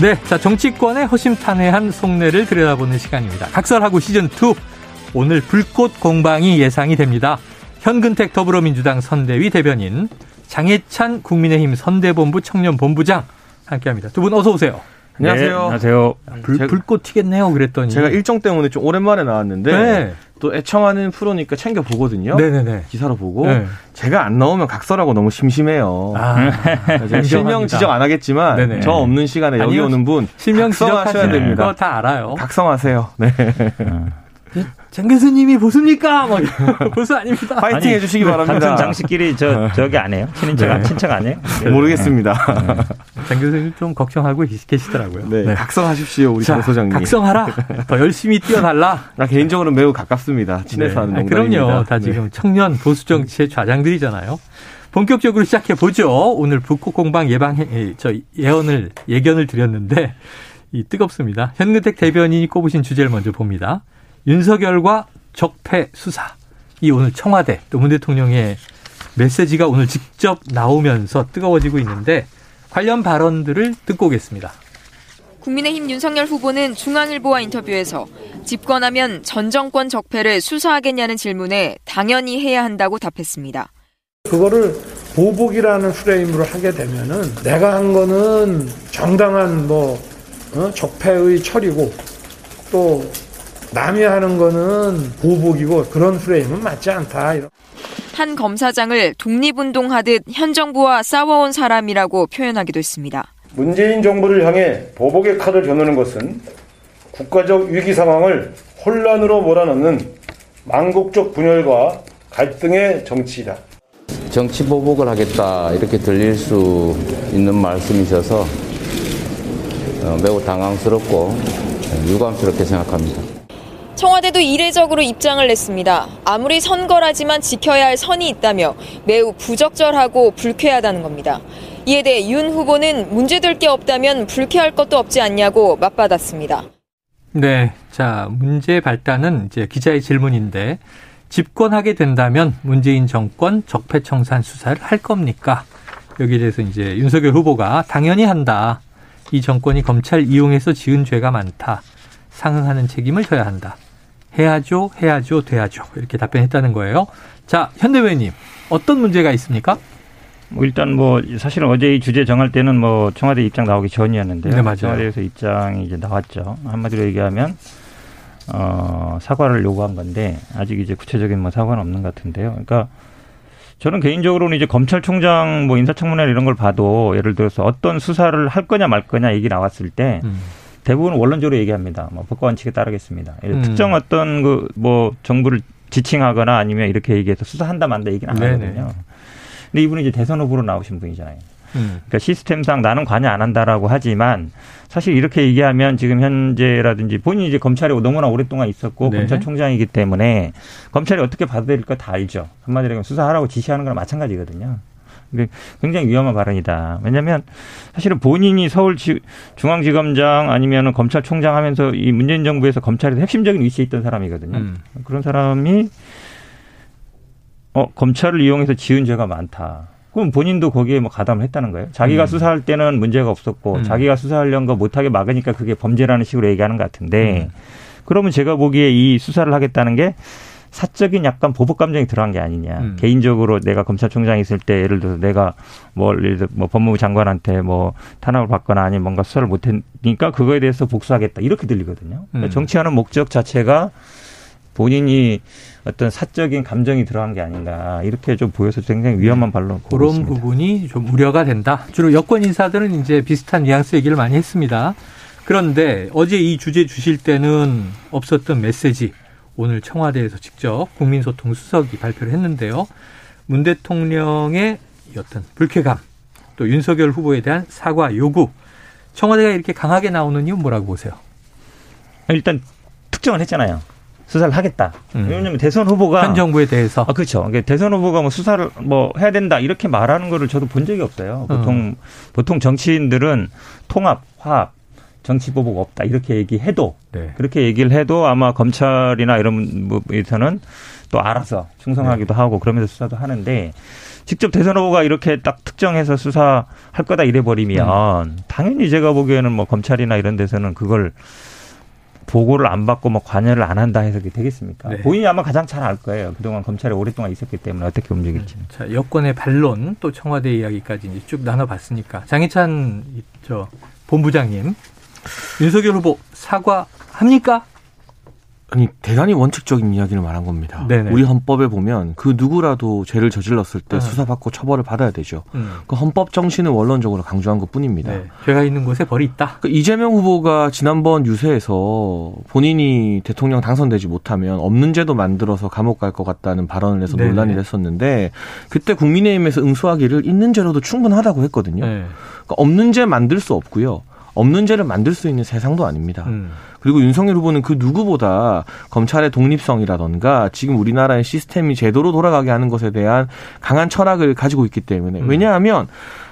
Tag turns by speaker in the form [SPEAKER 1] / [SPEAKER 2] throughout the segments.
[SPEAKER 1] 네, 자 정치권의 허심탄회한 속내를 들여다보는 시간입니다. 각설하고 시즌 2 오늘 불꽃 공방이 예상이 됩니다. 현근택 더불어민주당 선대위 대변인, 장해찬 국민의힘 선대본부 청년본부장 함께합니다. 두 분 어서 오세요.
[SPEAKER 2] 안녕하세요.
[SPEAKER 3] 네, 안녕하세요.
[SPEAKER 1] 불, 불꽃 튀겠네요. 그랬더니
[SPEAKER 2] 제가 일정 때문에 좀 오랜만에 나왔는데
[SPEAKER 1] 네.
[SPEAKER 2] 또 애청하는 프로니까 챙겨 보거든요.
[SPEAKER 1] 네네네.
[SPEAKER 2] 기사로 보고
[SPEAKER 1] 네.
[SPEAKER 2] 제가 안 나오면 각설하고 너무 심심해요.
[SPEAKER 1] 아,
[SPEAKER 2] 제가 실명 지적 안 하겠지만
[SPEAKER 1] 네네.
[SPEAKER 2] 저 없는 시간에 여기
[SPEAKER 1] 아니요.
[SPEAKER 2] 오는 분
[SPEAKER 1] 실명
[SPEAKER 2] 각성하셔야
[SPEAKER 1] 지적하시는
[SPEAKER 2] 됩니다.
[SPEAKER 1] 거다 알아요.
[SPEAKER 2] 각성하세요. 네.
[SPEAKER 1] 장 교수님이 보습니까? 막 보수 아닙니다.
[SPEAKER 2] 파이팅 해주시기 바랍니다.
[SPEAKER 3] 같은 장식끼리 저 저기 안 해요? 친인척 친척 안 해요?
[SPEAKER 2] 모르겠습니다.
[SPEAKER 1] 장 교수님 좀 걱정하고 계시더라고요.
[SPEAKER 2] 네, 각성하십시오 우리
[SPEAKER 1] 자,
[SPEAKER 2] 장 소장님.
[SPEAKER 1] 각성하라. 더 열심히 뛰어달라.
[SPEAKER 2] 나 개인적으로 매우 가깝습니다. 친해서 하는
[SPEAKER 1] 네.
[SPEAKER 2] 농담입니다.
[SPEAKER 1] 그럼요. 다
[SPEAKER 2] 네.
[SPEAKER 1] 지금 청년 보수 정치의 좌장들이잖아요. 본격적으로 시작해 보죠. 오늘 북극 공방 예방 예, 저 예언을 예견을 드렸는데 이 뜨겁습니다. 현근택 대변인이 꼽으신 주제를 먼저 봅니다. 윤석열과 적폐 수사. 이 오늘 청와대 또 문 대통령의 메시지가 오늘 직접 나오면서 뜨거워지고 있는데 관련 발언들을 듣고 오겠습니다.
[SPEAKER 4] 국민의힘 윤석열 후보는 중앙일보와 인터뷰에서 집권하면 전 정권 적폐를 수사하겠냐는 질문에 당연히 해야 한다고 답했습니다.
[SPEAKER 5] 그거를 보복이라는 프레임으로 하게 되면은 내가 한 거는 정당한 뭐 어? 적폐의 처리고 또 남이 하는 거는 보복이고 그런 프레임은 맞지 않다. 이런.
[SPEAKER 4] 한 검사장을 독립운동하듯 현 정부와 싸워온 사람이라고 표현하기도 했습니다.
[SPEAKER 6] 문재인 정부를 향해 보복의 칼을 겨누는 것은 국가적 위기 상황을 혼란으로 몰아넣는 망국적 분열과 갈등의 정치이다.
[SPEAKER 7] 정치 보복을 하겠다 이렇게 들릴 수 있는 말씀이셔서 어, 매우 당황스럽고 유감스럽게 생각합니다.
[SPEAKER 4] 청와대도 이례적으로 입장을 냈습니다. 아무리 선거라지만 지켜야 할 선이 있다며 매우 부적절하고 불쾌하다는 겁니다. 이에 대해 윤 후보는 문제될 게 없다면 불쾌할 것도 없지 않냐고 맞받았습니다.
[SPEAKER 1] 네. 자, 문제 발단은 이제 기자의 질문인데 집권하게 된다면 문재인 정권 적폐청산 수사를 할 겁니까? 여기에 대해서 이제 윤석열 후보가 당연히 한다. 이 정권이 검찰 이용해서 지은 죄가 많다. 상응하는 책임을 져야 한다. 해야죠, 해야죠, 돼야죠. 이렇게 답변했다는 거예요. 자, 현대회원님, 어떤 문제가 있습니까?
[SPEAKER 3] 뭐 일단 뭐 사실은 어제 이 주제 정할 때는 뭐 청와대 입장 나오기 전이었는데요.
[SPEAKER 1] 네, 맞아요.
[SPEAKER 3] 청와대에서 입장이 이제 나왔죠. 한마디로 얘기하면 어 사과를 요구한 건데 아직 이제 구체적인 뭐 사과는 없는 것 같은데요. 그러니까 저는 개인적으로는 이제 검찰총장 뭐 인사청문회 이런 걸 봐도 예를 들어서 어떤 수사를 할 거냐 말 거냐 얘기 나왔을 때
[SPEAKER 1] 음.
[SPEAKER 3] 대부분 원론적으로 얘기합니다. 뭐 법과 원칙에 따르겠습니다.
[SPEAKER 1] 음.
[SPEAKER 3] 특정 어떤 그 뭐 정부를 지칭하거나 아니면 이렇게 얘기해서 수사한다 만다 얘기는 안. 하거든요. 근데 이분이 이제 대선 후보로 나오신 분이잖아요.
[SPEAKER 1] 음.
[SPEAKER 3] 그러니까 시스템상 나는 관여 안 한다라고 하지만 사실 이렇게 얘기하면 지금 현재라든지 본인이 이제 검찰에 너무나 오랫동안 있었고
[SPEAKER 1] 네.
[SPEAKER 3] 검찰총장이기 때문에 검찰이 어떻게 받아들일까 다 알죠. 한마디로 수사하라고 지시하는 거랑 마찬가지거든요. 굉장히 위험한 발언이다. 왜냐하면 사실은 본인이 서울 중앙지검장 아니면 검찰총장 하면서 이 문재인 정부에서 검찰에서 핵심적인 위치에 있던 사람이거든요.
[SPEAKER 1] 음.
[SPEAKER 3] 그런 사람이 어 검찰을 이용해서 지은 죄가 많다. 그럼 본인도 거기에 뭐 가담을 했다는 거예요. 자기가
[SPEAKER 1] 음.
[SPEAKER 3] 수사할 때는 문제가 없었고
[SPEAKER 1] 음.
[SPEAKER 3] 자기가 수사하려는 거 못하게 막으니까 그게 범죄라는 식으로 얘기하는 것 같은데
[SPEAKER 1] 음.
[SPEAKER 3] 그러면 제가 보기에 이 수사를 하겠다는 게 사적인 약간 보복 감정이 들어간 게 아니냐.
[SPEAKER 1] 음.
[SPEAKER 3] 개인적으로 내가 검찰총장 있을 때 예를 들어서 내가 뭐 예를 들어 뭐 법무부 장관한테 뭐 탄압을 받거나 아니면 뭔가 수사를 못 했으니까 그거에 대해서 복수하겠다 이렇게 들리거든요. 그러니까
[SPEAKER 1] 음.
[SPEAKER 3] 정치하는 목적 자체가 본인이 어떤 사적인 감정이 들어간 게 아닌가 이렇게 좀 보여서 굉장히 위험한 발로
[SPEAKER 1] 그런
[SPEAKER 3] 있습니다.
[SPEAKER 1] 부분이 좀 우려가 된다. 주로 여권 인사들은 이제 비슷한 뉘앙스 얘기를 많이 했습니다. 그런데 어제 이 주제 주실 때는 없었던 메시지 오늘 청와대에서 직접 국민소통 수석이 발표를 했는데요. 문 대통령의 이 어떤 불쾌감 또 윤석열 후보에 대한 사과 요구. 청와대가 이렇게 강하게 나오는 이유는 뭐라고 보세요?
[SPEAKER 3] 일단 특정을 했잖아요. 수사를 하겠다.
[SPEAKER 1] 음.
[SPEAKER 3] 왜냐하면 대선 후보가
[SPEAKER 1] 현 정부에 대해서.
[SPEAKER 3] 아, 그렇죠. 그러니까 대선 후보가 뭐 수사를 뭐 해야 된다 이렇게 말하는 거를 저도 본 적이 없어요. 보통 보통 정치인들은 통합, 화합, 정치 보복 없다 이렇게 얘기해도
[SPEAKER 1] 네.
[SPEAKER 3] 그렇게 얘기를 해도 아마 검찰이나 이런 부분에서는 또 알아서 충성하기도 하고 그러면서 수사도 하는데 직접 대선 후보가 이렇게 딱 특정해서 수사할 거다 이래 버리면 당연히 제가 보기에는 뭐 검찰이나 이런 데서는 그걸 보고를 안 받고 뭐 관여를 안 한다 해서 그게 되겠습니까?
[SPEAKER 1] 네.
[SPEAKER 3] 본인이 아마 가장 잘 알 거예요. 그동안 검찰에 오랫동안 있었기 때문에 어떻게 움직일지.
[SPEAKER 1] 자, 여권의 반론 또 청와대 이야기까지 이제 쭉 나눠봤으니까 장희찬 이- 저 본부장님 윤석열 후보 사과합니까?
[SPEAKER 2] 아니 대단히 원칙적인 이야기를 말한 겁니다.
[SPEAKER 1] 네네.
[SPEAKER 2] 우리 헌법에 보면 그 누구라도 죄를 저질렀을 때
[SPEAKER 1] 어.
[SPEAKER 2] 수사받고 처벌을 받아야 되죠.
[SPEAKER 1] 음.
[SPEAKER 2] 그 헌법 정신을 원론적으로 강조한 것뿐입니다.
[SPEAKER 1] 네. 죄가 있는 곳에 벌이 있다.
[SPEAKER 2] 그 이재명 후보가 지난번 유세에서 본인이 대통령 당선되지 못하면 없는 제도 만들어서 감옥 갈 것 같다는 발언을 해서
[SPEAKER 1] 네네.
[SPEAKER 2] 논란이 됐었는데 그때 국민의힘에서 응수하기를 있는 제로도 충분하다고 했거든요.
[SPEAKER 1] 네.
[SPEAKER 2] 그러니까 없는 제 만들 수 없고요. 없는 죄를 만들 수 있는 세상도 아닙니다.
[SPEAKER 1] 음.
[SPEAKER 2] 그리고 윤석열 후보는 그 누구보다 검찰의 독립성이라던가 지금 우리나라의 시스템이 제대로 돌아가게 하는 것에 대한 강한 철학을 가지고 있기 때문에
[SPEAKER 1] 음.
[SPEAKER 2] 왜냐하면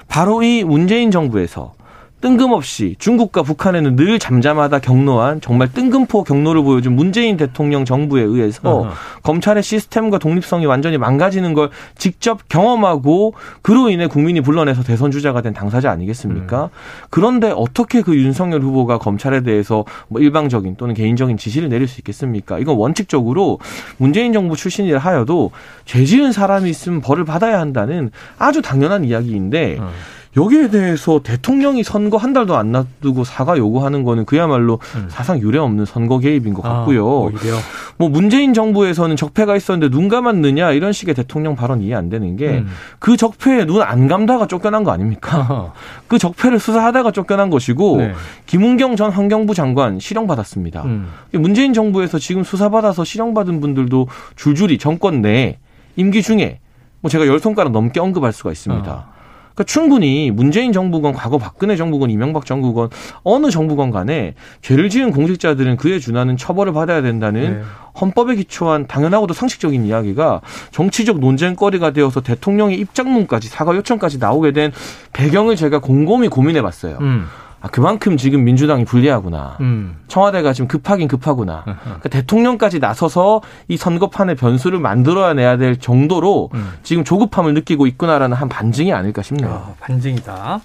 [SPEAKER 2] 바로 이 문재인 정부에서 뜬금없이 중국과 북한에는 늘 잠잠하다 경로한 정말 뜬금포 경로를 보여준 문재인 대통령 정부에 의해서
[SPEAKER 1] 어허.
[SPEAKER 2] 검찰의 시스템과 독립성이 완전히 망가지는 걸 직접 경험하고 그로 인해 국민이 불러내서 대선 주자가 된 당사자 아니겠습니까? 그런데 어떻게 그 윤석열 후보가 검찰에 대해서 뭐 일방적인 또는 개인적인 지시를 내릴 수 있겠습니까? 이건 원칙적으로 문재인 정부 출신이라 하여도 죄 지은 사람이 있으면 벌을 받아야 한다는 아주 당연한 이야기인데
[SPEAKER 1] 어.
[SPEAKER 2] 여기에 대해서 대통령이 선거 한 달도 안 놔두고 사과 요구하는 거는 그야말로
[SPEAKER 1] 음.
[SPEAKER 2] 사상 유례 없는 선거 개입인 것 같고요.
[SPEAKER 1] 아.
[SPEAKER 2] 뭐 문재인 정부에서는 적폐가 있었는데 눈 감았느냐 이런 식의 대통령 발언 이해 안 되는 게
[SPEAKER 1] 음.
[SPEAKER 2] 그 적폐에 눈 안 감다가 쫓겨난 거 아닙니까? 그 적폐를 수사하다가 쫓겨난 것이고
[SPEAKER 1] 네.
[SPEAKER 2] 김은경 전 환경부 장관 실형 받았습니다.
[SPEAKER 1] 음.
[SPEAKER 2] 문재인 정부에서 지금 수사 받아서 실형 받은 분들도 줄줄이 정권 내에 임기 중에 뭐 제가 열 손가락 넘게 언급할 수가 있습니다.
[SPEAKER 1] 어.
[SPEAKER 2] 그러니까 충분히 문재인 정부건 과거 박근혜 정부건 이명박 정부건 어느 정부건 간에 죄를 지은 공직자들은 그에 준하는 처벌을 받아야 된다는
[SPEAKER 1] 네.
[SPEAKER 2] 헌법에 기초한 당연하고도 상식적인 이야기가 정치적 논쟁거리가 되어서 대통령의 입장문까지 사과 요청까지 나오게 된 배경을 제가 곰곰이 고민해 봤어요.
[SPEAKER 1] 음.
[SPEAKER 2] 아, 그만큼 지금 민주당이 불리하구나.
[SPEAKER 1] 음.
[SPEAKER 2] 청와대가 지금 급하긴 급하구나. 그러니까 대통령까지 나서서 이 선거판의 변수를 만들어내야 될 정도로
[SPEAKER 1] 음.
[SPEAKER 2] 지금 조급함을 느끼고 있구나라는 한 반증이 아닐까 싶네요.
[SPEAKER 1] 아, 반증이다.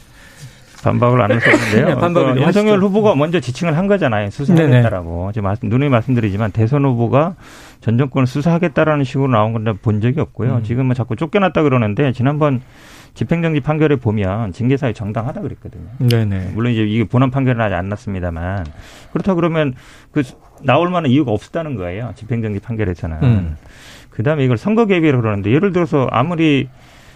[SPEAKER 3] 반박을 안 했었는데요.
[SPEAKER 1] 네, 반박을 그좀
[SPEAKER 3] 윤석열
[SPEAKER 1] 하시죠.
[SPEAKER 3] 후보가 먼저 지칭을 한 거잖아요. 수사하겠다라고. 지금 말씀, 누누이 말씀드리지만 대선 후보가 전 정권을 수사하겠다라는 식으로 나온 건데 본 적이 없고요.
[SPEAKER 1] 음.
[SPEAKER 3] 지금은 자꾸 쫓겨났다 그러는데 지난번 집행정지 판결에 보면 징계사유 정당하다 그랬거든요.
[SPEAKER 1] 네네.
[SPEAKER 3] 물론 이제 이게 본안 판결은 아직 안 났습니다만 그렇다 그러면 그 나올 만한 이유가 없었다는 거예요. 집행정지 판결에서는.
[SPEAKER 1] 음.
[SPEAKER 3] 그다음에 이걸 선거 개입이라고 그러는데 예를 들어서 아무리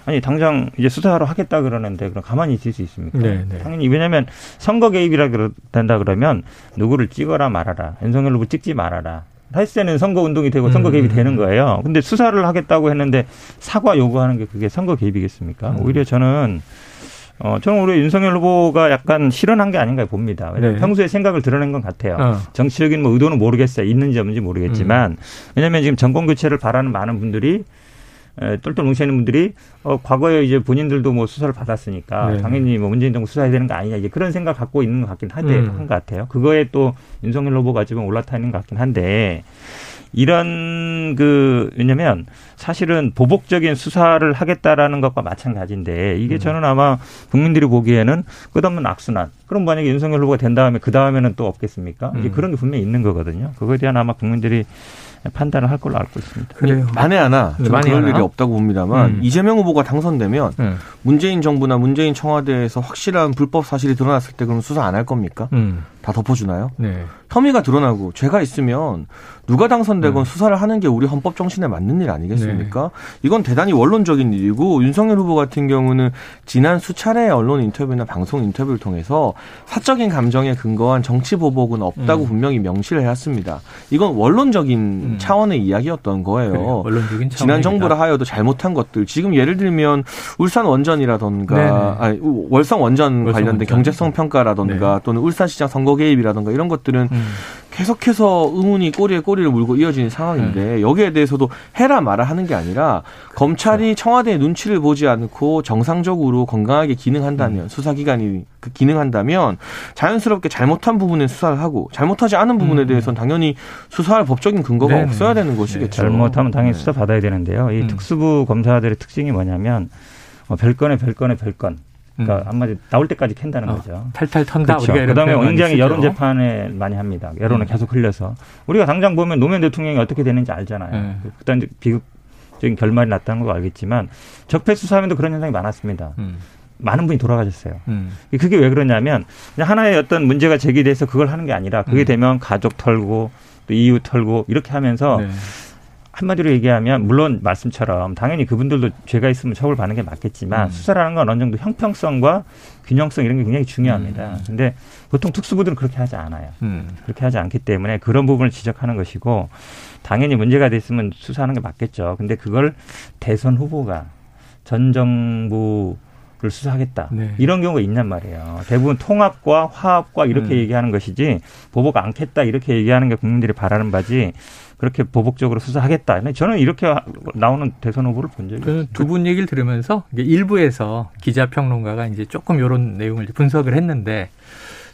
[SPEAKER 3] 아니 당장 이제 수사하러 하겠다 그러는데 그럼 가만히 있을 수 있습니까?
[SPEAKER 1] 네, 네.
[SPEAKER 3] 당연히 왜냐하면 선거 개입이라 된다 그러면 누구를 찍어라 말아라 윤석열 후보 찍지 말아라. 할 때는 선거 운동이 되고 선거
[SPEAKER 1] 음,
[SPEAKER 3] 개입이
[SPEAKER 1] 음,
[SPEAKER 3] 되는
[SPEAKER 1] 음.
[SPEAKER 3] 거예요. 근데 수사를 하겠다고 했는데 사과 요구하는 게 그게 선거 개입이겠습니까?
[SPEAKER 1] 음.
[SPEAKER 3] 오히려 저는 어, 저는 오히려 윤석열 후보가 약간 실언한 게 아닌가 봅니다.
[SPEAKER 1] 네.
[SPEAKER 3] 평소에 생각을 드러낸 것 같아요.
[SPEAKER 1] 어.
[SPEAKER 3] 정치적인 뭐 의도는 모르겠어요. 있는지 없는지 모르겠지만
[SPEAKER 1] 음.
[SPEAKER 3] 왜냐하면 지금 정권 교체를 바라는 많은 분들이 에, 똘똘 뭉치는 분들이 어, 과거에 이제 본인들도 뭐 수사를 받았으니까
[SPEAKER 1] 네.
[SPEAKER 3] 당연히 뭐 문재인 정부 수사해야 되는 거 아니냐 이제 그런 생각 갖고 있는 것 같긴 한데
[SPEAKER 1] 음.
[SPEAKER 3] 한것 같아요. 그거에 또 윤석열 후보가 지금 올라타 있는 것 같긴 한데 이런 그 왜냐면 사실은 보복적인 수사를 하겠다라는 것과 마찬가지인데 이게 저는 아마 국민들이 보기에는 끝없는 악순환. 그럼 만약에 윤석열 후보가 된 다음에 그 다음에는 또 없겠습니까? 이제
[SPEAKER 1] 음.
[SPEAKER 3] 그런 게 분명히 있는 거거든요. 그거에 대한 아마 국민들이 판단을 할 걸로 알고 있습니다.
[SPEAKER 1] 그래요.
[SPEAKER 2] 만에 하나
[SPEAKER 1] 네,
[SPEAKER 2] 저는
[SPEAKER 1] 만에
[SPEAKER 2] 그럴
[SPEAKER 1] 하나?
[SPEAKER 2] 일이 없다고 봅니다만
[SPEAKER 1] 음.
[SPEAKER 2] 이재명 후보가 당선되면
[SPEAKER 1] 음.
[SPEAKER 2] 문재인 정부나 문재인 청와대에서 확실한 불법 사실이 드러났을 때 그럼 수사 안 할 겁니까?
[SPEAKER 1] 음.
[SPEAKER 2] 다 덮어주나요?
[SPEAKER 1] 네.
[SPEAKER 2] 혐의가 드러나고 죄가 있으면 누가 당선되건
[SPEAKER 1] 음.
[SPEAKER 2] 수사를 하는 게 우리 헌법 정신에 맞는 일 아니겠습니까?
[SPEAKER 1] 네.
[SPEAKER 2] 이건 대단히 원론적인 일이고 윤석열 후보 같은 경우는 지난 수차례의 언론 인터뷰나 방송 인터뷰를 통해서 사적인 감정에 근거한 정치 보복은 없다고
[SPEAKER 1] 음.
[SPEAKER 2] 분명히 명시를 해왔습니다. 이건 원론적인 음. 차원의 이야기였던 거예요. 그래요.
[SPEAKER 1] 원론적인
[SPEAKER 2] 지난 정부라 하여도 잘못한 것들 지금 예를 들면 울산 원전이라던가 아니, 월성 원전 월성 관련된 원전. 경제성 평가라던가 네. 또는 울산시장 선거 개입이라던가 이런 것들은 음. 계속해서 의문이 꼬리에 꼬리를 물고 이어지는 상황인데 네. 여기에 대해서도 해라 말아 하는 게 아니라 그렇죠. 검찰이 청와대의 눈치를 보지 않고 정상적으로 건강하게 기능한다면 음. 수사기관이 그 기능한다면 자연스럽게 잘못한 부분에 수사를 하고 잘못하지 않은 부분에 음. 대해서는 당연히 수사할 법적인 근거가 네네. 없어야 되는 것이겠죠. 네,
[SPEAKER 3] 잘못하면 당연히 네. 수사 받아야 되는데요. 이 음. 특수부 검사들의 특징이 뭐냐면 어, 별건에 별건에 별건 그러니까 음. 한마디 나올 때까지 캔다는 어, 거죠.
[SPEAKER 1] 탈탈 턴다.
[SPEAKER 3] 그렇죠. 우리가 그다음에 굉장히 여론 재판에 많이 합니다. 여론을 음. 계속 흘려서 우리가 당장 보면 노무현 대통령이 어떻게 되는지 알잖아요. 음. 네. 그단 비극적인 결말이 났다는 걸 알겠지만 적폐 수사하면도 그런 현상이 많았습니다. 음. 많은 분이 돌아가셨어요. 음. 그게 왜 그러냐면 하나의 어떤 문제가 제기돼서 그걸 하는 게 아니라 그게 음. 되면 가족 털고 또 이유 털고 이렇게 하면서 네. 한마디로 얘기하면 물론 말씀처럼 당연히 그분들도 죄가 있으면 처벌받는 게 맞겠지만 음. 수사라는 건 어느 정도 형평성과 균형성 이런 게 굉장히 중요합니다. 음. 근데 보통 특수부들은 그렇게 하지 않아요. 음. 그렇게 하지 않기 때문에 그런 부분을 지적하는 것이고 당연히 문제가 됐으면 수사하는 게 맞겠죠. 근데 그걸 대선 후보가 전 정부 를 수사하겠다. 네. 이런 경우가 있냔 말이에요. 대부분 통합과 화합과 이렇게 음. 얘기하는 것이지 보복 않겠다 이렇게 얘기하는 게 국민들이 바라는 바지 그렇게 보복적으로 수사하겠다. 저는 이렇게 나오는 대선 후보를 본 적이 없어요.
[SPEAKER 1] 두 분 얘기를 들으면서 일부에서 기자 평론가가 이제 조금 이런 내용을 분석을 했는데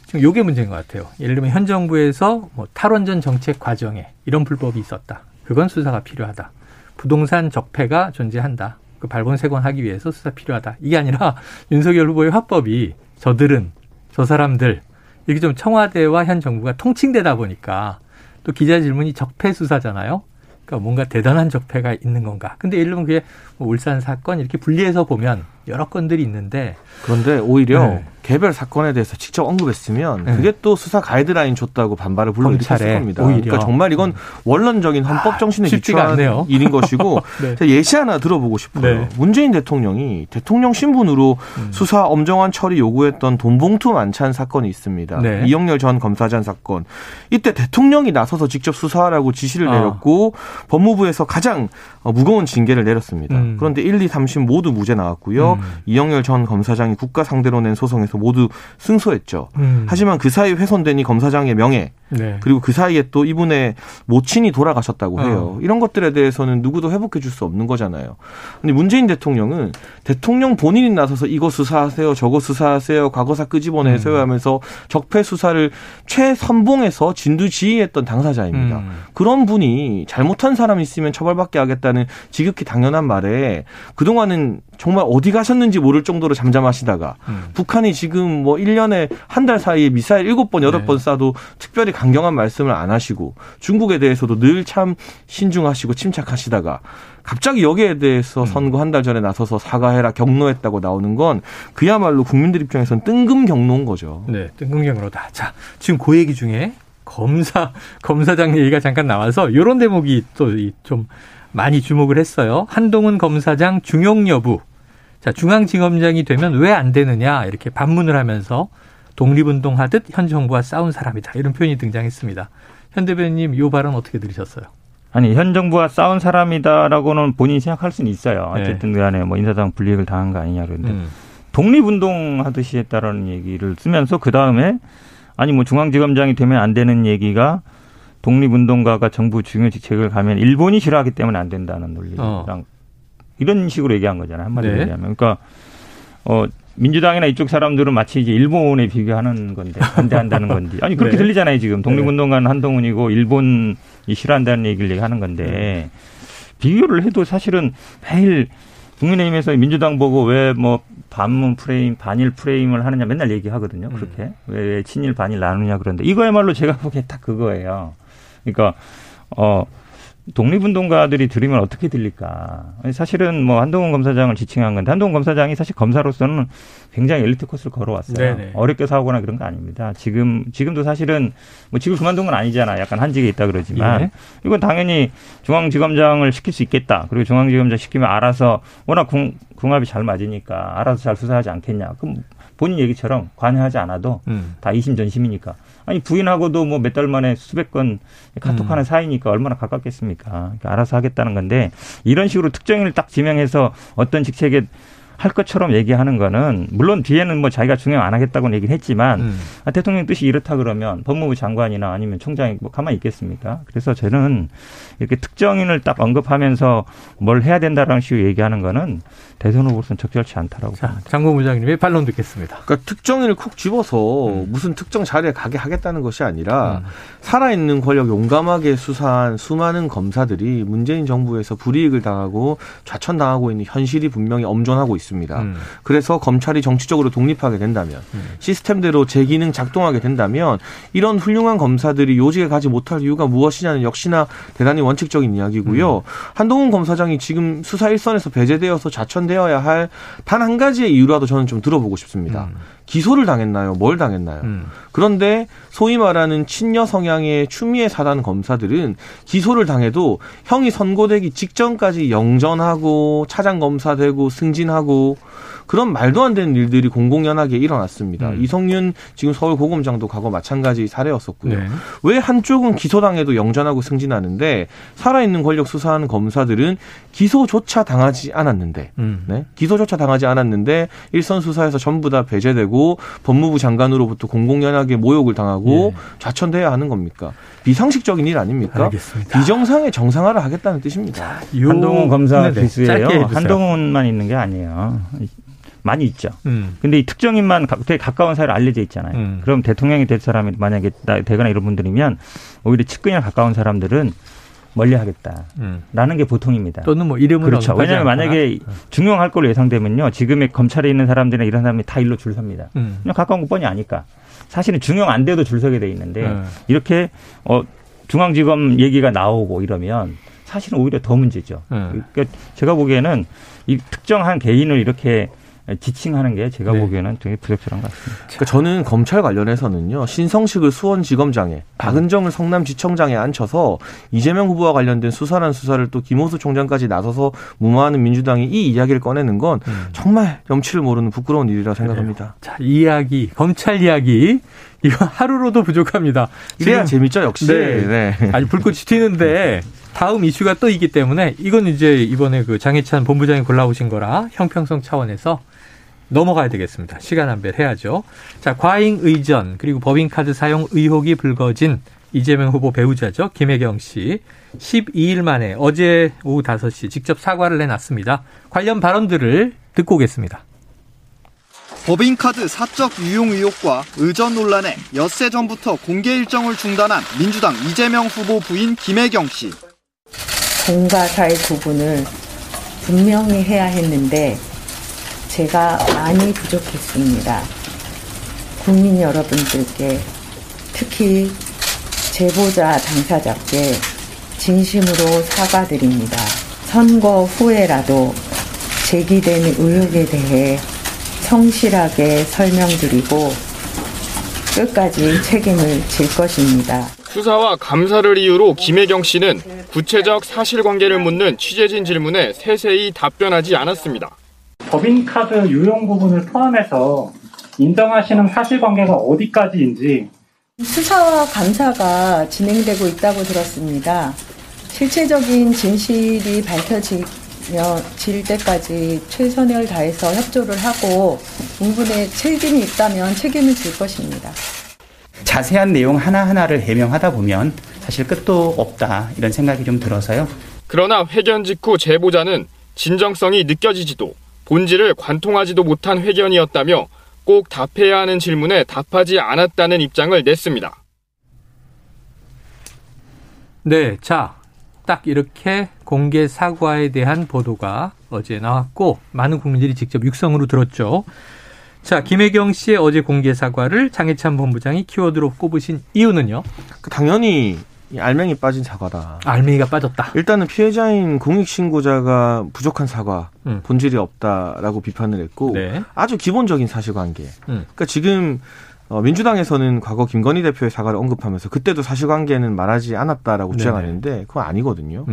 [SPEAKER 1] 지금 요게 문제인 것 같아요. 예를 들면 현 정부에서 뭐 탈원전 정책 과정에 이런 불법이 있었다. 그건 수사가 필요하다. 부동산 적폐가 존재한다. 그 발본색원하기 위해서 수사 필요하다. 이게 아니라 윤석열 후보의 화법이 저들은 저 사람들 이게 좀 청와대와 현 정부가 통칭되다 보니까 또 기자 질문이 적폐 수사잖아요. 그러니까 뭔가 대단한 적폐가 있는 건가. 근데 예를 들면 그게 뭐 울산 사건 이렇게 분리해서 보면 여러 건들이 있는데
[SPEAKER 2] 그런데 오히려 네. 개별 사건에 대해서 직접 언급했으면 네. 그게 또 수사 가이드라인 줬다고 반발을 불러일으켰을 겁니다. 오히려. 그러니까 정말 이건 원론적인 헌법 아, 정신에 기초한 아, 일인 것이고 네. 예시 하나 들어보고 싶어요. 네. 문재인 대통령이 대통령 신분으로 음. 수사 엄정한 처리 요구했던 돈봉투 만찬 사건이 있습니다. 네. 이영렬 전 검사장 사건. 이때 대통령이 나서서 직접 수사하라고 지시를 아. 내렸고 법무부에서 가장 무거운 징계를 내렸습니다. 음. 그런데 1, 2, 3심 모두 무죄 나왔고요. 음. 이영렬 전 검사장이 국가 상대로 낸 소송에서 모두 승소했죠. 음. 하지만 그 사이 훼손된 이 검사장의 명예 네. 그리고 그 사이에 또 이분의 모친이 돌아가셨다고 해요. 어. 이런 것들에 대해서는 누구도 회복해 줄 수 없는 거잖아요. 근데 문재인 대통령은 대통령 본인이 나서서 이거 수사하세요, 저거 수사하세요, 과거사 끄집어내세요 음. 하면서 적폐 수사를 최선봉에서 진두지휘했던 당사자입니다. 음. 그런 분이 잘못한 사람 있으면 처벌받게 하겠다 는 지극히 당연한 말에 그동안은 정말 어디 가셨는지 모를 정도로 잠잠하시다가 음. 북한이 지금 뭐 1년에 한 달 사이에 미사일 7번, 8번 네. 쏴도 특별히 강경한 말씀을 안 하시고 중국에 대해서도 늘 참 신중하시고 침착하시다가 갑자기 여기에 대해서 음. 선거 한 달 전에 나서서 사과해라 경로했다고 나오는 건 그야말로 국민들 입장에서는 뜬금 경로인 거죠.
[SPEAKER 1] 네, 뜬금 경로다. 자, 지금 그 얘기 중에 검사 검사장 얘기가 잠깐 나와서 이런 대목이 또 좀 많이 주목을 했어요. 한동훈 검사장 중용 여부. 자, 중앙지검장이 되면 왜 안 되느냐 이렇게 반문을 하면서 독립운동 하듯 현 정부와 싸운 사람이다. 이런 표현이 등장했습니다. 현 대변인님 이 발언 어떻게 들으셨어요?
[SPEAKER 3] 아니 현 정부와 싸운 사람이다라고는 본인이 생각할 수는 있어요. 네. 어쨌든 간에 뭐 인사당 불이익을 당한 거 아니냐 그런데 음. 독립운동 하듯이 했다라는 얘기를 쓰면서 그 다음에 아니 뭐 중앙지검장이 되면 안 되는 얘기가 독립운동가가 정부 중요 직책을 가면 일본이 싫어하기 때문에 안 된다는 논리랑 어. 이런 식으로 얘기한 거잖아요. 한마디로 네. 얘기하면. 그러니까 어 민주당이나 이쪽 사람들은 마치 이제 일본에 비교하는 건데 반대한다는 건지 아니 그렇게 네. 들리잖아요 지금 독립운동가는 한동훈이고 일본이 싫어한다는 얘기를 얘기하는 건데 네. 비교를 해도 사실은 매일 국민의힘에서 민주당 보고 왜 뭐 반문 프레임 반일 프레임을 하느냐 맨날 얘기하거든요 그렇게 음. 왜 친일 반일 나누냐 그런데 이거야말로 제가 보기에 딱 그거예요 그러니까 어. 독립운동가들이 들으면 어떻게 들릴까? 사실은 뭐 한동훈 검사장을 지칭한 건데 한동훈 검사장이 사실 검사로서는 굉장히 엘리트 코스를 걸어왔어요. 네네. 어렵게 사오거나 그런 거 아닙니다. 지금 지금도 사실은 뭐 지금 그만둔 건 아니잖아. 약간 한직에 있다 그러지만 예. 이건 당연히 중앙지검장을 시킬 수 있겠다. 그리고 중앙지검장 시키면 알아서 워낙 궁, 궁합이 잘 맞으니까 알아서 잘 수사하지 않겠냐. 그럼 본인 얘기처럼 관여하지 않아도
[SPEAKER 1] 음.
[SPEAKER 3] 다 이심 전심이니까. 아니 부인하고도 뭐 몇 달 만에 수백 건 카톡하는
[SPEAKER 1] 음.
[SPEAKER 3] 사이니까 얼마나 가깝겠습니까? 그러니까 알아서 하겠다는 건데 이런 식으로 특정인을 딱 지명해서 어떤 직책에 할 것처럼 얘기하는 거는 물론 뒤에는 뭐 자기가 중용 안 하겠다고는 얘기를 했지만
[SPEAKER 1] 음.
[SPEAKER 3] 아, 대통령 뜻이 이렇다 그러면 법무부 장관이나 아니면 총장이 뭐 가만히 있겠습니까? 그래서 저는 이렇게 특정인을 딱 언급하면서 뭘 해야 된다라는 식으로 얘기하는 거는 대선 후보로서는 적절치 않다라고
[SPEAKER 1] 자,
[SPEAKER 3] 봅니다.
[SPEAKER 1] 장고 부장님의 반론 듣겠습니다.
[SPEAKER 2] 그러니까 특정인을 콕 집어서
[SPEAKER 1] 음.
[SPEAKER 2] 무슨 특정 자리에 가게 하겠다는 것이 아니라 살아있는 권력 용감하게 수사한 수많은 검사들이 문재인 정부에서 불이익을 당하고 좌천당하고 있는 현실이 분명히 엄존하고 있습니다.
[SPEAKER 1] 음.
[SPEAKER 2] 그래서 검찰이 정치적으로 독립하게 된다면
[SPEAKER 1] 음.
[SPEAKER 2] 시스템대로 제 기능 작동하게 된다면 이런 훌륭한 검사들이 요직에 가지 못할 이유가 무엇이냐는 역시나 대단히 원칙적인 이야기고요.
[SPEAKER 1] 음.
[SPEAKER 2] 한동훈 검사장이 지금 수사 일선에서 배제되어서 좌천되어야 할 단 한 가지의 이유라도 저는 좀 들어보고 싶습니다.
[SPEAKER 1] 음.
[SPEAKER 2] 기소를 당했나요? 뭘 당했나요?
[SPEAKER 1] 음.
[SPEAKER 2] 그런데 소위 말하는 친여 성향의 추미애 사단 검사들은 기소를 당해도 형이 선고되기 직전까지 영전하고 차장 검사되고 승진하고 하고 그런 말도 안 되는 일들이 공공연하게 일어났습니다.
[SPEAKER 1] 음.
[SPEAKER 2] 이성윤 지금 서울 고검장도 과거 마찬가지 사례였었고요.
[SPEAKER 1] 네.
[SPEAKER 2] 왜 한쪽은 기소당해도 영전하고 승진하는데 살아있는 권력 수사하는 검사들은 기소조차 당하지 않았는데
[SPEAKER 1] 음.
[SPEAKER 2] 네? 기소조차 당하지 않았는데 일선 수사에서 전부 다 배제되고 법무부 장관으로부터 공공연하게 모욕을 당하고
[SPEAKER 1] 예.
[SPEAKER 2] 좌천돼야 하는 겁니까? 비상식적인 일 아닙니까?
[SPEAKER 1] 알겠습니다.
[SPEAKER 2] 비정상의 정상화를 하겠다는 뜻입니다.
[SPEAKER 1] 요-
[SPEAKER 3] 한동훈 검사
[SPEAKER 1] 네네.
[SPEAKER 3] 기수예요.
[SPEAKER 1] 짧게 해주세요.
[SPEAKER 3] 한동훈만 있는 게 아니에요. 많이 있죠.
[SPEAKER 1] 음.
[SPEAKER 3] 근데 이 특정인만 가- 되게 가까운 사이로 알려져 있잖아요.
[SPEAKER 1] 음.
[SPEAKER 3] 그럼 대통령이 될 사람이 만약에 나- 되거나 이런 분들이면 오히려 측근이나 가까운 사람들은 멀리 하겠다 라는
[SPEAKER 1] 음.
[SPEAKER 3] 게 보통입니다.
[SPEAKER 1] 또는 뭐 이름을
[SPEAKER 3] 그렇죠. 왜냐하면. 만약에 중용할 걸로 예상되면요. 지금의 검찰에 있는 사람들이나 이런 사람이 다 일로 줄 섭니다.
[SPEAKER 1] 음.
[SPEAKER 3] 그냥 가까운 거 뻔히 아니까. 사실은 중용 안 돼도 줄 서게 돼 있는데
[SPEAKER 1] 음.
[SPEAKER 3] 이렇게 어 중앙지검 얘기가 나오고 이러면 사실은 오히려 더 문제죠.
[SPEAKER 1] 음.
[SPEAKER 3] 그러니까 제가 보기에는 이 특정한 개인을 이렇게 지칭하는 게 제가
[SPEAKER 1] 네.
[SPEAKER 3] 보기에는 되게 부적절한 것 같습니다.
[SPEAKER 2] 그러니까 저는 검찰 관련해서는요 신성식을 수원지검장에 박은정을 성남지청장에 앉혀서 이재명 후보와 관련된 수사란 수사를 또 김호수 총장까지 나서서 무마하는 민주당이 이 이야기를 꺼내는 건
[SPEAKER 1] 음.
[SPEAKER 2] 정말 염치를 모르는 부끄러운 일이라고 생각합니다.
[SPEAKER 1] 자, 이야기, 검찰 이야기. 이거 하루로도 부족합니다. 지금
[SPEAKER 2] 재밌죠 역시.
[SPEAKER 1] 네.
[SPEAKER 2] 네.
[SPEAKER 1] 아주 불꽃이 튀는데 다음 이슈가 또 있기 때문에 이건 이제 이번에 그 장혜찬 본부장이 골라오신 거라 형평성 차원에서 넘어가야 되겠습니다. 시간 안배해야죠. 자, 과잉 의전 그리고 법인카드 사용 의혹이 불거진 이재명 후보 배우자죠. 김혜경 씨. 12일 만에 어제 오후 5시 직접 사과를 내놨습니다. 관련 발언들을 듣고 오겠습니다.
[SPEAKER 8] 법인카드 사적 유용 의혹과 의전 논란에 엿새 전부터 공개 일정을 중단한 민주당 이재명 후보 부인 김혜경 씨.
[SPEAKER 9] 공과 사의 구분을 분명히 해야 했는데 제가 많이 부족했습니다. 국민 여러분들께 특히 제보자 당사자께 진심으로 사과드립니다. 선거 후에라도 제기된 의혹에 대해 성실하게 설명드리고 끝까지 책임을 질 것입니다.
[SPEAKER 10] 수사와 감사를 이유로 김혜경 씨는 구체적 사실관계를 묻는 취재진 질문에 세세히 답변하지 않았습니다.
[SPEAKER 11] 법인카드 유용 부분을 포함해서 인정하시는 사실관계가 어디까지인지
[SPEAKER 9] 수사와 감사가 진행되고 있다고 들었습니다. 실체적인 진실이 밝혀지며 질 때까지 최선을 다해서 협조를 하고 부분에 책임이 있다면 책임을 질 것입니다.
[SPEAKER 12] 자세한 내용 하나하나를 해명하다 보면 사실 끝도 없다 이런 생각이 좀 들어서요.
[SPEAKER 10] 그러나 회견 직후 제보자는 진정성이 느껴지지도 본질을 관통하지도 못한 회견이었다며 꼭 답해야 하는 질문에 답하지 않았다는 입장을 냈습니다.
[SPEAKER 1] 네, 자, 딱 이렇게 공개 사과에 대한 보도가 어제 나왔고 많은 국민들이 직접 육성으로 들었죠. 자, 김혜경 씨의 어제 공개 사과를 장혜찬 본부장이 키워드로 꼽으신 이유는요?
[SPEAKER 2] 그 당연히 이 알맹이 빠진 사과다.
[SPEAKER 1] 알맹이가 빠졌다.
[SPEAKER 2] 일단은 피해자인 공익신고자가 부족한 사과,
[SPEAKER 1] 음.
[SPEAKER 2] 본질이 없다라고 비판을 했고
[SPEAKER 1] 네.
[SPEAKER 2] 아주 기본적인 사실관계.
[SPEAKER 1] 음.
[SPEAKER 2] 그러니까 지금 어, 민주당에서는 과거 김건희 대표의 사과를 언급하면서 그때도 사실관계는 말하지 않았다라고. 주장하는데 그건 아니거든요.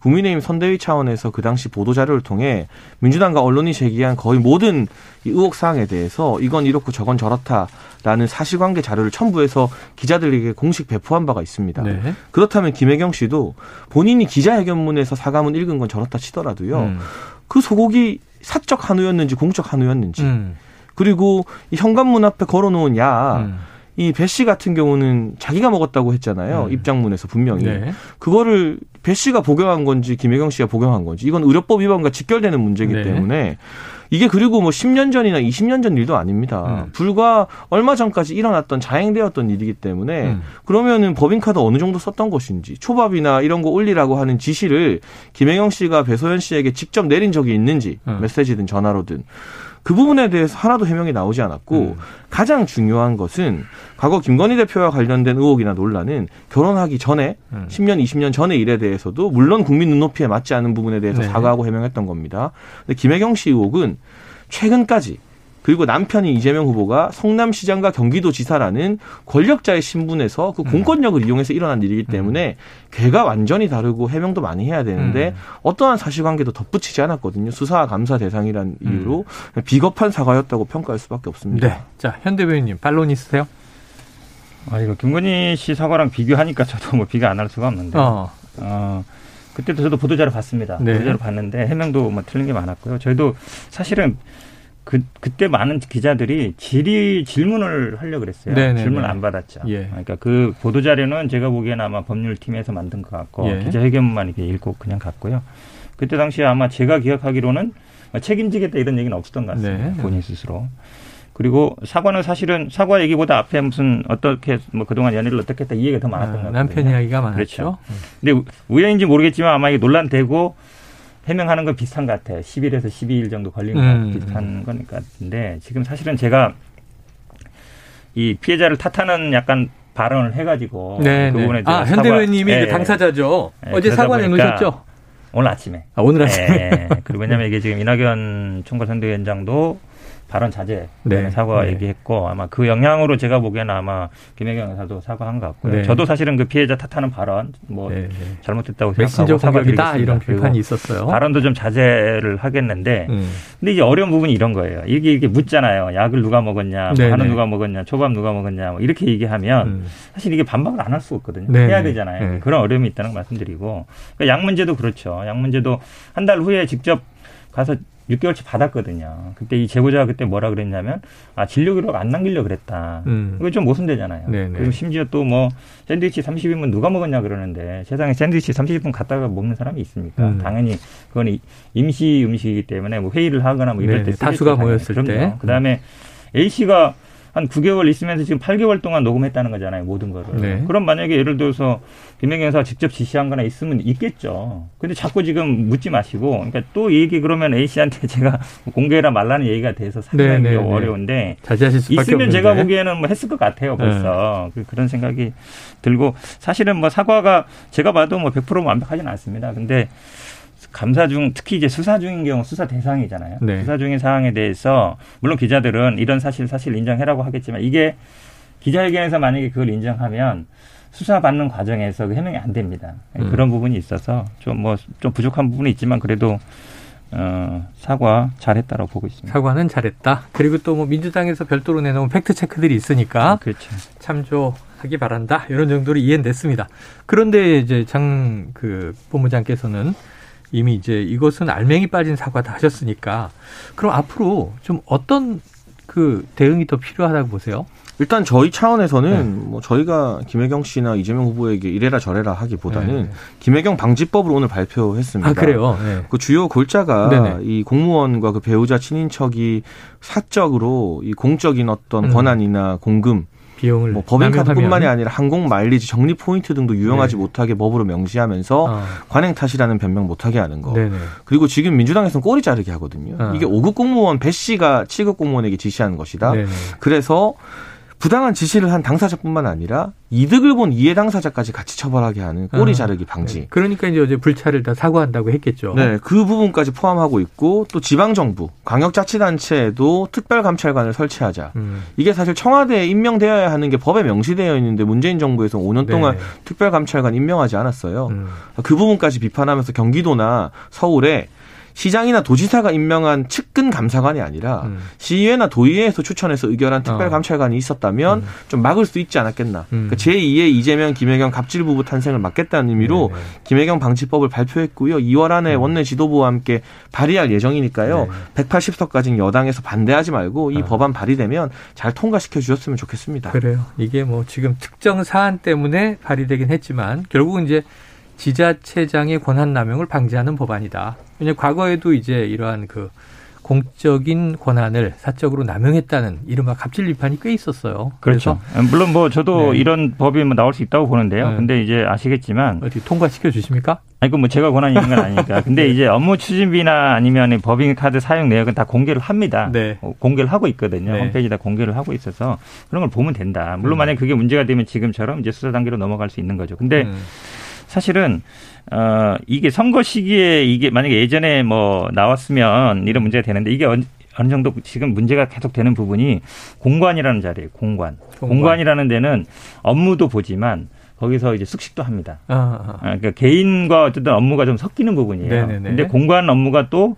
[SPEAKER 2] 국민의힘 선대위 차원에서 그 당시 보도 자료를 통해 민주당과 언론이 제기한 거의 모든 이 의혹 사항에 대해서 이건 이렇고 저건 저렇다라는 사실관계 자료를 첨부해서 기자들에게 공식 배포한 바가 있습니다.
[SPEAKER 1] 네.
[SPEAKER 2] 그렇다면 김혜경 씨도 본인이 기자회견문에서 사과문 읽은 건 저렇다 치더라도요.
[SPEAKER 1] 음.
[SPEAKER 2] 그 소고기 사적 한우였는지 공적 한우였는지
[SPEAKER 1] 음.
[SPEAKER 2] 그리고 이 현관문 앞에 걸어놓은 야. 이배 씨 같은 경우는 자기가 먹었다고 했잖아요. 입장문에서 분명히.
[SPEAKER 1] 네.
[SPEAKER 2] 그거를 배 씨가 복용한 건지 김혜경 씨가 복용한 건지 이건 의료법 위반과 직결되는 문제이기
[SPEAKER 1] 네.
[SPEAKER 2] 때문에 이게 그리고 뭐 10년 전이나 20년 전 일도 아닙니다.
[SPEAKER 1] 음.
[SPEAKER 2] 불과 얼마 전까지 일어났던 자행되었던 일이기 때문에
[SPEAKER 1] 음.
[SPEAKER 2] 그러면은 법인카드 어느 정도 썼던 것인지 초밥이나 이런 거 올리라고 하는 지시를 김혜경 씨가 배소연 씨에게 직접 내린 적이 있는지
[SPEAKER 1] 음.
[SPEAKER 2] 메시지든 전화로든 그 부분에 대해서 하나도 해명이 나오지 않았고
[SPEAKER 1] 음.
[SPEAKER 2] 가장 중요한 것은 과거 김건희 대표와 관련된 의혹이나 논란은 결혼하기 전에
[SPEAKER 1] 음.
[SPEAKER 2] 10년, 20년 전의 일에 대해서도 물론 국민 눈높이에 맞지 않은 부분에 대해서
[SPEAKER 1] 네.
[SPEAKER 2] 사과하고 해명했던 겁니다. 근데 김혜경 씨 의혹은 최근까지 그리고 남편이 이재명 후보가 성남시장과 경기도지사라는 권력자의 신분에서
[SPEAKER 1] 음.
[SPEAKER 2] 그 공권력을 이용해서 일어난 일이기 때문에 괴가 완전히 다르고 해명도 많이 해야 되는데
[SPEAKER 1] 음.
[SPEAKER 2] 어떠한 사실관계도 덧붙이지 않았거든요. 수사 감사 대상이란
[SPEAKER 1] 음.
[SPEAKER 2] 이유로 비겁한 사과였다고 평가할 수밖에 없습니다.
[SPEAKER 1] 네. 자, 현 대변인님, 반론 있으세요?
[SPEAKER 3] 아, 이거 김건희 씨 사과랑 비교하니까 저도 뭐 비교 안 할 수가 없는데.
[SPEAKER 1] 어.
[SPEAKER 3] 어, 그때도 저도 보도자료 봤습니다.
[SPEAKER 1] 네.
[SPEAKER 3] 보도자료 봤는데 해명도 뭐 틀린 게 많았고요. 저희도 사실은 그, 그때 많은 기자들이 질의, 질문을 하려고 그랬어요.
[SPEAKER 1] 네네네.
[SPEAKER 3] 질문 안 받았죠.
[SPEAKER 1] 예.
[SPEAKER 3] 그러니까 그 보도 자료는 제가 보기에는 아마 법률팀에서 만든 것 같고
[SPEAKER 1] 예.
[SPEAKER 3] 기자회견만 이렇게 읽고 그냥 갔고요. 그때 당시에 아마 제가 기억하기로는 책임지겠다 이런 얘기는 없었던 것 같습니다.
[SPEAKER 1] 네.
[SPEAKER 3] 본인 스스로. 그리고 사과는 사실은 사과 얘기보다 앞에 무슨 어떻게 뭐 그동안 연애를 어떻게 했다 이 얘기가 더 많았던
[SPEAKER 1] 아,
[SPEAKER 3] 것 같아요.
[SPEAKER 1] 남편 이야기가 많았죠.
[SPEAKER 3] 그렇죠. 근데 우- 우연인지 모르겠지만 아마 이게 논란되고 해명하는 건 비슷한 것 같아요. 10일에서 12일 정도 것
[SPEAKER 1] 음.
[SPEAKER 3] 비슷한 건 같은데 지금 사실은 제가 이 피해자를 탓하는 약간 발언을 해가지고
[SPEAKER 1] 네,
[SPEAKER 3] 그
[SPEAKER 1] 네.
[SPEAKER 3] 부분에
[SPEAKER 1] 아,
[SPEAKER 3] 대해서
[SPEAKER 1] 현
[SPEAKER 3] 사과-
[SPEAKER 1] 대변님이
[SPEAKER 3] 예.
[SPEAKER 1] 그 당사자죠.
[SPEAKER 3] 예,
[SPEAKER 1] 어제 사과 내놓으셨죠?
[SPEAKER 3] 오늘 아침에.
[SPEAKER 1] 아, 오늘 아침에.
[SPEAKER 3] 예. 그리고 왜냐면 이게 지금 이낙연 총괄선대위원장도 발언 자제
[SPEAKER 1] 네.
[SPEAKER 3] 사과
[SPEAKER 1] 네.
[SPEAKER 3] 얘기했고 아마 그 영향으로 제가 보기에는 아마 김혜경 여사도 사과한 것 같고요.
[SPEAKER 1] 네.
[SPEAKER 3] 저도 사실은 그 피해자 탓하는 발언 뭐 잘못됐다고
[SPEAKER 1] 메신저
[SPEAKER 3] 생각하고 사과드리겠습니다.
[SPEAKER 1] 이런 비판이 있었어요.
[SPEAKER 3] 발언도 좀 자제를 하겠는데
[SPEAKER 1] 음.
[SPEAKER 3] 근데 이제 어려운 부분이 이런 거예요. 이게 이게 묻잖아요. 약을 누가 먹었냐, 뭐. 한우 누가 먹었냐, 초밥 누가 먹었냐, 뭐 이렇게 얘기하면
[SPEAKER 1] 음.
[SPEAKER 3] 사실 이게 반박을 안 할 수가 없거든요. 해야 되잖아요.
[SPEAKER 1] 네.
[SPEAKER 3] 그런 어려움이 있다는 걸 말씀드리고 그러니까 약 문제도 그렇죠. 약 문제도 한 달 후에 직접 가서 6개월치 받았거든요. 그때 이 제보자가 그때 뭐라 그랬냐면 아 진료 기록 안 남기려 그랬다.
[SPEAKER 1] 음.
[SPEAKER 3] 이거 좀 모순되잖아요.
[SPEAKER 1] 네네.
[SPEAKER 3] 그리고 심지어 또 뭐 샌드위치 30인분 누가 먹었냐 그러는데 세상에 샌드위치 30분 갖다가 먹는 사람이 있습니까?
[SPEAKER 1] 음.
[SPEAKER 3] 당연히 그건 이- 임시 음식이기 때문에 뭐 회의를 하거나 뭐 이럴
[SPEAKER 1] 네네.
[SPEAKER 3] 때
[SPEAKER 1] 다수가 모였을 때. 음.
[SPEAKER 3] 그다음에 A 씨가 한 9개월 있으면서 지금 8개월 동안 녹음했다는 거잖아요. 모든 거를.
[SPEAKER 1] 네.
[SPEAKER 3] 그럼 만약에 예를 들어서 김혜경 여사가 직접 지시한 거나 있으면 있겠죠. 근데 자꾸 지금 묻지 마시고 그러니까 또이 얘기 그러면 A 씨한테 제가 공개해라 말라는 얘기가 돼서 상당히
[SPEAKER 1] 네, 네,
[SPEAKER 3] 어려운데
[SPEAKER 1] 자제하실 수밖에
[SPEAKER 3] 있으면
[SPEAKER 1] 없는데.
[SPEAKER 3] 제가 보기에는 뭐 했을 것 같아요 벌써 그- 그런 생각이 들고 사실은 뭐 사과가 제가 봐도 뭐 100% 완벽하지는 않습니다. 근데 감사 중 특히 이제 수사 중인 경우 수사 대상이잖아요.
[SPEAKER 1] 네.
[SPEAKER 3] 수사 중인 사항에 대해서 물론 기자들은 이런 사실 사실 인정해라고 하겠지만 이게 기자회견에서 만약에 그걸 인정하면 수사 받는 과정에서 그 해명이 안 됩니다.
[SPEAKER 1] 음.
[SPEAKER 3] 그런 부분이 있어서 좀 뭐 좀 부족한 부분이 있지만 그래도 어, 사과 잘했다라고 보고 있습니다.
[SPEAKER 1] 사과는 잘했다. 그리고 또 뭐 민주당에서 별도로 내놓은 팩트 체크들이 있으니까
[SPEAKER 3] 그렇죠.
[SPEAKER 1] 참조하기 바란다. 이런 정도로 이해는 됐습니다. 그런데 이제 장 그 본부장께서는 이미 이제 이것은 알맹이 빠진 사과다 하셨으니까 그럼 앞으로 좀 어떤 그 대응이 더 필요하다고 보세요?
[SPEAKER 2] 일단 저희 차원에서는
[SPEAKER 1] 네.
[SPEAKER 2] 뭐 저희가 김혜경 씨나 이재명 후보에게 이래라 저래라 하기보다는
[SPEAKER 1] 네.
[SPEAKER 2] 김혜경 방지법을 오늘 발표했습니다.
[SPEAKER 1] 아, 그래요? 네.
[SPEAKER 2] 그 주요 골자가
[SPEAKER 1] 네네.
[SPEAKER 2] 이 공무원과 그 배우자 친인척이 사적으로 이 공적인 어떤
[SPEAKER 1] 음.
[SPEAKER 2] 권한이나 공금
[SPEAKER 1] 비용을
[SPEAKER 2] 뭐 법인카드뿐만이 아니라 항공 마일리지 적립 포인트 등도 유용하지
[SPEAKER 1] 네.
[SPEAKER 2] 못하게 법으로 명시하면서
[SPEAKER 1] 어.
[SPEAKER 2] 관행 탓이라는 변명 못하게 하는 거.
[SPEAKER 1] 네네.
[SPEAKER 2] 그리고 지금 민주당에서는 꼬리 자르게 하거든요.
[SPEAKER 1] 어.
[SPEAKER 2] 이게 5급 공무원 배 씨가 7급 공무원에게 지시하는 것이다.
[SPEAKER 1] 네네.
[SPEAKER 2] 그래서 부당한 지시를 한 당사자뿐만 아니라 이득을 본 이해 당사자까지 같이 처벌하게 하는 꼬리
[SPEAKER 1] 아,
[SPEAKER 2] 자르기 방지.
[SPEAKER 1] 네. 그러니까 이제 어제 불차를 다 사과한다고 했겠죠.
[SPEAKER 2] 네, 그 부분까지 포함하고 있고 또 지방 정부, 광역 자치단체에도 특별 감찰관을 설치하자.
[SPEAKER 1] 음.
[SPEAKER 2] 이게 사실 청와대에 임명되어야 하는 게 법에 명시되어 있는데 문재인 정부에서 5년 동안
[SPEAKER 1] 네.
[SPEAKER 2] 특별 감찰관 임명하지 않았어요.
[SPEAKER 1] 음.
[SPEAKER 2] 그 부분까지 비판하면서 경기도나 서울에 시장이나 도지사가 임명한 측근 감사관이 아니라
[SPEAKER 1] 음.
[SPEAKER 2] 시의회나 도의회에서 추천해서 의결한 특별 감찰관이 있었다면 좀 막을 수 있지 않았겠나.
[SPEAKER 1] 어. 음.
[SPEAKER 2] 그러니까 제2의 이재명, 김혜경 갑질 부부 탄생을 막겠다는 의미로
[SPEAKER 1] 네, 네.
[SPEAKER 2] 김혜경 방지법을 발표했고요. 2월 안에
[SPEAKER 1] 음.
[SPEAKER 2] 원내 지도부와 함께 발의할 예정이니까요.
[SPEAKER 1] 네.
[SPEAKER 2] 180석까지 여당에서 반대하지 말고 이
[SPEAKER 1] 아.
[SPEAKER 2] 법안 발의되면 잘 통과시켜 주셨으면 좋겠습니다.
[SPEAKER 1] 그래요. 이게 뭐 지금 특정 사안 때문에 발의되긴 했지만 결국은 이제 지자체장의 권한 남용을 방지하는 법안이다. 왜냐 과거에도 이제 이러한 그 공적인 권한을 사적으로 남용했다는 이른바 갑질 비판이 꽤 있었어요.
[SPEAKER 3] 그렇죠. 물론 뭐 저도
[SPEAKER 1] 네.
[SPEAKER 3] 이런 법이 뭐 나올 수 있다고 보는데요.
[SPEAKER 1] 네.
[SPEAKER 3] 근데 이제 아시겠지만
[SPEAKER 1] 어디 통과시켜 주십니까?
[SPEAKER 3] 아니 그뭐 제가 권한이 있는 건 아니니까. 근데
[SPEAKER 1] 네.
[SPEAKER 3] 이제 업무 추진비나 아니면 이 법인 카드 사용 내역은 다 공개를 합니다.
[SPEAKER 1] 네.
[SPEAKER 3] 어, 공개를 하고 있거든요.
[SPEAKER 1] 네.
[SPEAKER 3] 홈페이지 다 공개를 하고 있어서 그런 걸 보면 된다. 물론
[SPEAKER 1] 음.
[SPEAKER 3] 만약 에 그게 문제가 되면 지금처럼 이제 수사 단계로 넘어갈 수 있는 거죠. 근데
[SPEAKER 1] 음.
[SPEAKER 3] 사실은 어 이게 선거 시기에 이게 만약에 예전에 뭐 나왔으면 이런 문제가 되는데 이게 어느 어느 정도 지금 문제가 계속 되는 부분이 공관이라는 자리예요. 공관.
[SPEAKER 1] 공관.
[SPEAKER 3] 이라는 데는 업무도 보지만 거기서 이제 숙식도 합니다.
[SPEAKER 1] 아, 아.
[SPEAKER 3] 아, 그러니까 개인과 어쨌든 업무가 좀 섞이는 부분이에요.
[SPEAKER 1] 네네네.
[SPEAKER 3] 근데 공관 업무가 또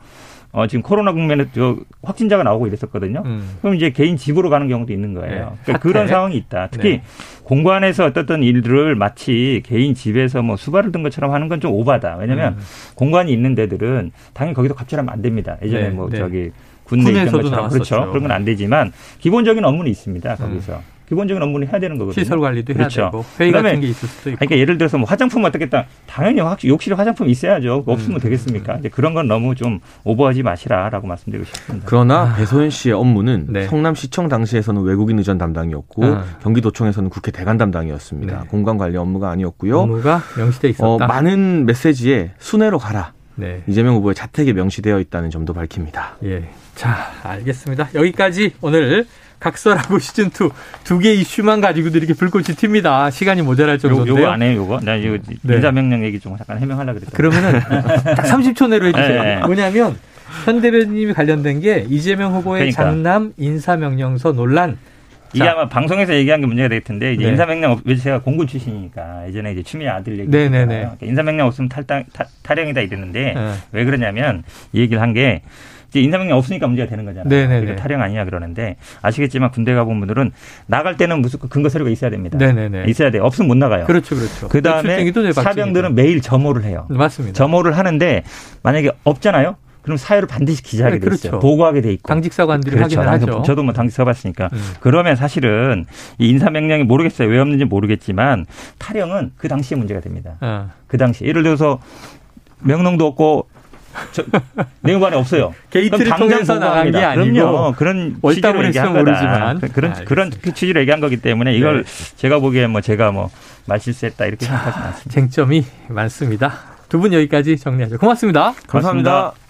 [SPEAKER 3] 어, 지금 코로나 국면에 저 확진자가 나오고 이랬었거든요.
[SPEAKER 1] 음.
[SPEAKER 3] 그럼 이제 개인 집으로 가는 경우도 있는 거예요.
[SPEAKER 1] 네.
[SPEAKER 3] 그러니까. 그런 상황이 있다. 특히
[SPEAKER 1] 네.
[SPEAKER 3] 공관에서 어떤 일들을 마치 개인 집에서 뭐 수발을 든 것처럼 하는 건 좀 오바다. 왜냐하면
[SPEAKER 1] 음.
[SPEAKER 3] 공관이 있는 데들은 당연히 거기서 갑질하면 안 됩니다. 예전에
[SPEAKER 1] 네,
[SPEAKER 3] 뭐
[SPEAKER 1] 네.
[SPEAKER 3] 저기 군내 있던 것처럼 그렇죠.
[SPEAKER 1] 나왔었죠.
[SPEAKER 3] 그런 건 안 되지만 기본적인 업무는 있습니다. 거기서. 기본적인 업무는 해야 되는 거거든요.
[SPEAKER 1] 시설 관리도 해야
[SPEAKER 3] 그렇죠.
[SPEAKER 1] 되고 회의
[SPEAKER 3] 그다음에
[SPEAKER 1] 같은 게 있을 수도 있고.
[SPEAKER 3] 그러니까 예를 들어서 뭐 화장품 어떻겠다. 당연히 확 욕실에 화장품 있어야죠. 없으면
[SPEAKER 1] 음.
[SPEAKER 3] 되겠습니까? 이제 그런 건 너무 좀 오버하지 마시라라고 말씀드리고 싶습니다.
[SPEAKER 2] 그러나 배소연 씨의 업무는
[SPEAKER 1] 네.
[SPEAKER 2] 성남시청 당시에서는 외국인 의전 담당이었고
[SPEAKER 1] 아.
[SPEAKER 2] 경기도청에서는 국회 대관 담당이었습니다.
[SPEAKER 1] 네.
[SPEAKER 2] 공간 관리 업무가 아니었고요.
[SPEAKER 1] 업무가 명시돼
[SPEAKER 2] 어,
[SPEAKER 1] 있었다.
[SPEAKER 2] 많은 메시지에 순회로 가라.
[SPEAKER 1] 네.
[SPEAKER 2] 이재명 후보의 자택에 명시되어 있다는 점도 밝힙니다.
[SPEAKER 1] 예. 자, 알겠습니다. 여기까지 오늘 각설하고 시즌 2 두 개 이슈만 가지고도 이렇게 불꽃이 튑니다. 시간이 모자랄
[SPEAKER 3] 요,
[SPEAKER 1] 정도인데요.
[SPEAKER 3] 요거 안 해요, 요거? 나 이거
[SPEAKER 1] 네.
[SPEAKER 3] 인사 명령 얘기 좀 잠깐 해명하려고 그랬어요.
[SPEAKER 1] 그러면은 딱 30초 내로 해 주세요.
[SPEAKER 3] 네.
[SPEAKER 1] 뭐냐면 현 대변인님이 관련된 게 이재명 후보의
[SPEAKER 3] 그러니까.
[SPEAKER 1] 장남 인사명령서 논란.
[SPEAKER 3] 이게
[SPEAKER 1] 자.
[SPEAKER 3] 아마 방송에서 얘기한 게 문제가 될 텐데 이제
[SPEAKER 1] 네.
[SPEAKER 3] 인사명령 없, 왜 제가 공군 출신이니까 예전에 이제 추미애 아들 얘기
[SPEAKER 1] 네네네.
[SPEAKER 3] 했잖아요. 그러니까 인사명령 없으면 탈당 타, 타령이다 이랬는데
[SPEAKER 1] 네.
[SPEAKER 3] 왜 그러냐면 이 얘기를 한게 이제 인사명령 없으니까 문제가 되는 거잖아요.
[SPEAKER 1] 네네네.
[SPEAKER 3] 그러니까 타령 아니냐 그러는데 아시겠지만 군대 가본 분들은 나갈 때는 무슨 근거 서류가 있어야 됩니다.
[SPEAKER 1] 네네네.
[SPEAKER 3] 있어야 돼요. 없으면 못 나가요.
[SPEAKER 1] 그렇죠, 그렇죠.
[SPEAKER 3] 그 다음에 사병들은 매일 점호를 해요.
[SPEAKER 1] 맞습니다.
[SPEAKER 3] 점호를 하는데 만약에 없잖아요. 그럼 사유를 반드시 기재하게
[SPEAKER 1] 네,
[SPEAKER 3] 돼 있어요.
[SPEAKER 1] 그렇죠.
[SPEAKER 3] 보고하게 돼 있고.
[SPEAKER 1] 당직사관들이
[SPEAKER 3] 그렇죠.
[SPEAKER 1] 하죠.
[SPEAKER 3] 저도 뭐 당직 써봤으니까.
[SPEAKER 1] 음.
[SPEAKER 3] 그러면 사실은 이 인사명령이 모르겠어요. 왜 없는지 모르겠지만 타령은 그 당시에 문제가 됩니다.
[SPEAKER 1] 어.
[SPEAKER 3] 그 당시 예를 들어서 명령도 없고 저, 내용관에 없어요.
[SPEAKER 1] 게이트를
[SPEAKER 3] 그럼 당장
[SPEAKER 1] 통해서 나간 게. 아니고
[SPEAKER 3] 그럼요. 그런
[SPEAKER 1] 월담을
[SPEAKER 3] 취지로 얘기한
[SPEAKER 1] 했으면
[SPEAKER 3] 거다.
[SPEAKER 1] 모르지만.
[SPEAKER 3] 그- 그런
[SPEAKER 1] 아,
[SPEAKER 3] 그런 취지로 얘기한 거기 때문에 이걸
[SPEAKER 1] 네.
[SPEAKER 3] 제가 보기에 뭐 제가 뭐 말실수했다 이렇게 생각하지 않습니다.
[SPEAKER 1] 쟁점이 많습니다. 두 분 여기까지 정리하죠. 고맙습니다.
[SPEAKER 2] 감사합니다.